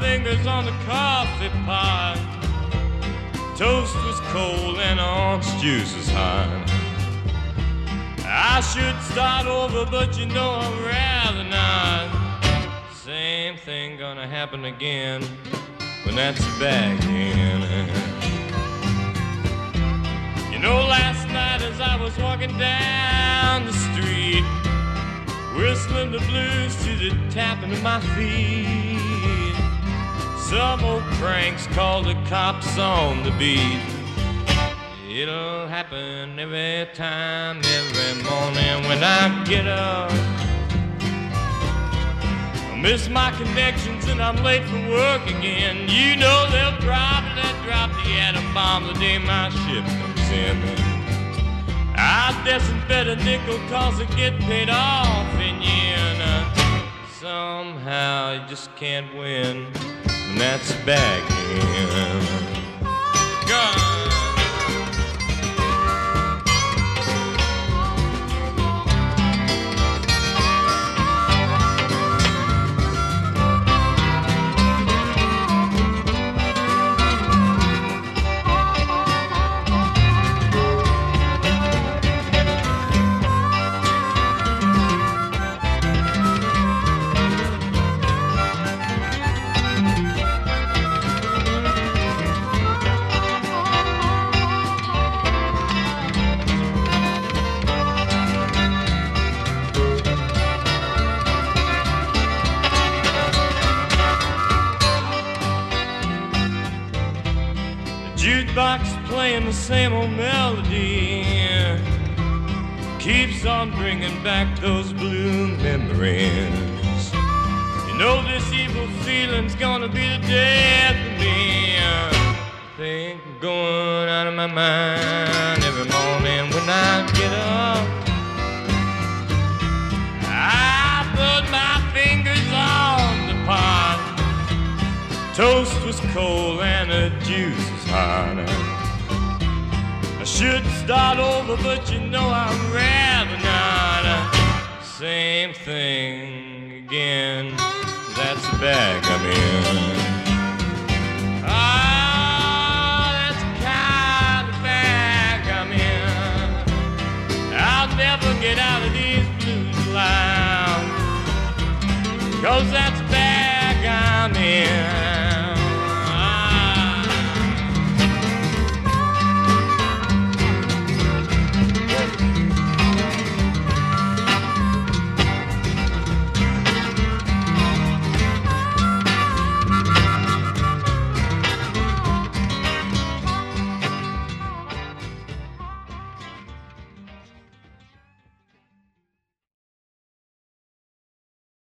fingers on the coffee pot. Toast was cold and orange juice was hot. I should start over, but you know I'd rather not. Same thing gonna happen again when that's back in. You know, last night as I was walking down the street, whistling the blues to the tapping of my feet, some old cranks call the cops on the beat. It'll happen every time, every morning when I get up. I miss my connections and I'm late for work again. You know they'll probably drop the atom bomb the day my ship comes in. I bet a nickel cause I get paid off in yen. Somehow you just can't win, and that's back in. Jukebox playing the same old melody keeps on bringing back those blue memories. You know this evil feeling's gonna be the death of me. Think I'm going out of my mind every morning when I get up. I put my fingers on the pot. Toast was cold and the juice hot. I should start over, but you know I'd rather not. Same thing again. That's the bag I'm in. Ah, that's the kind of bag I'm in. I'll never get out of these blues loud. Cause that's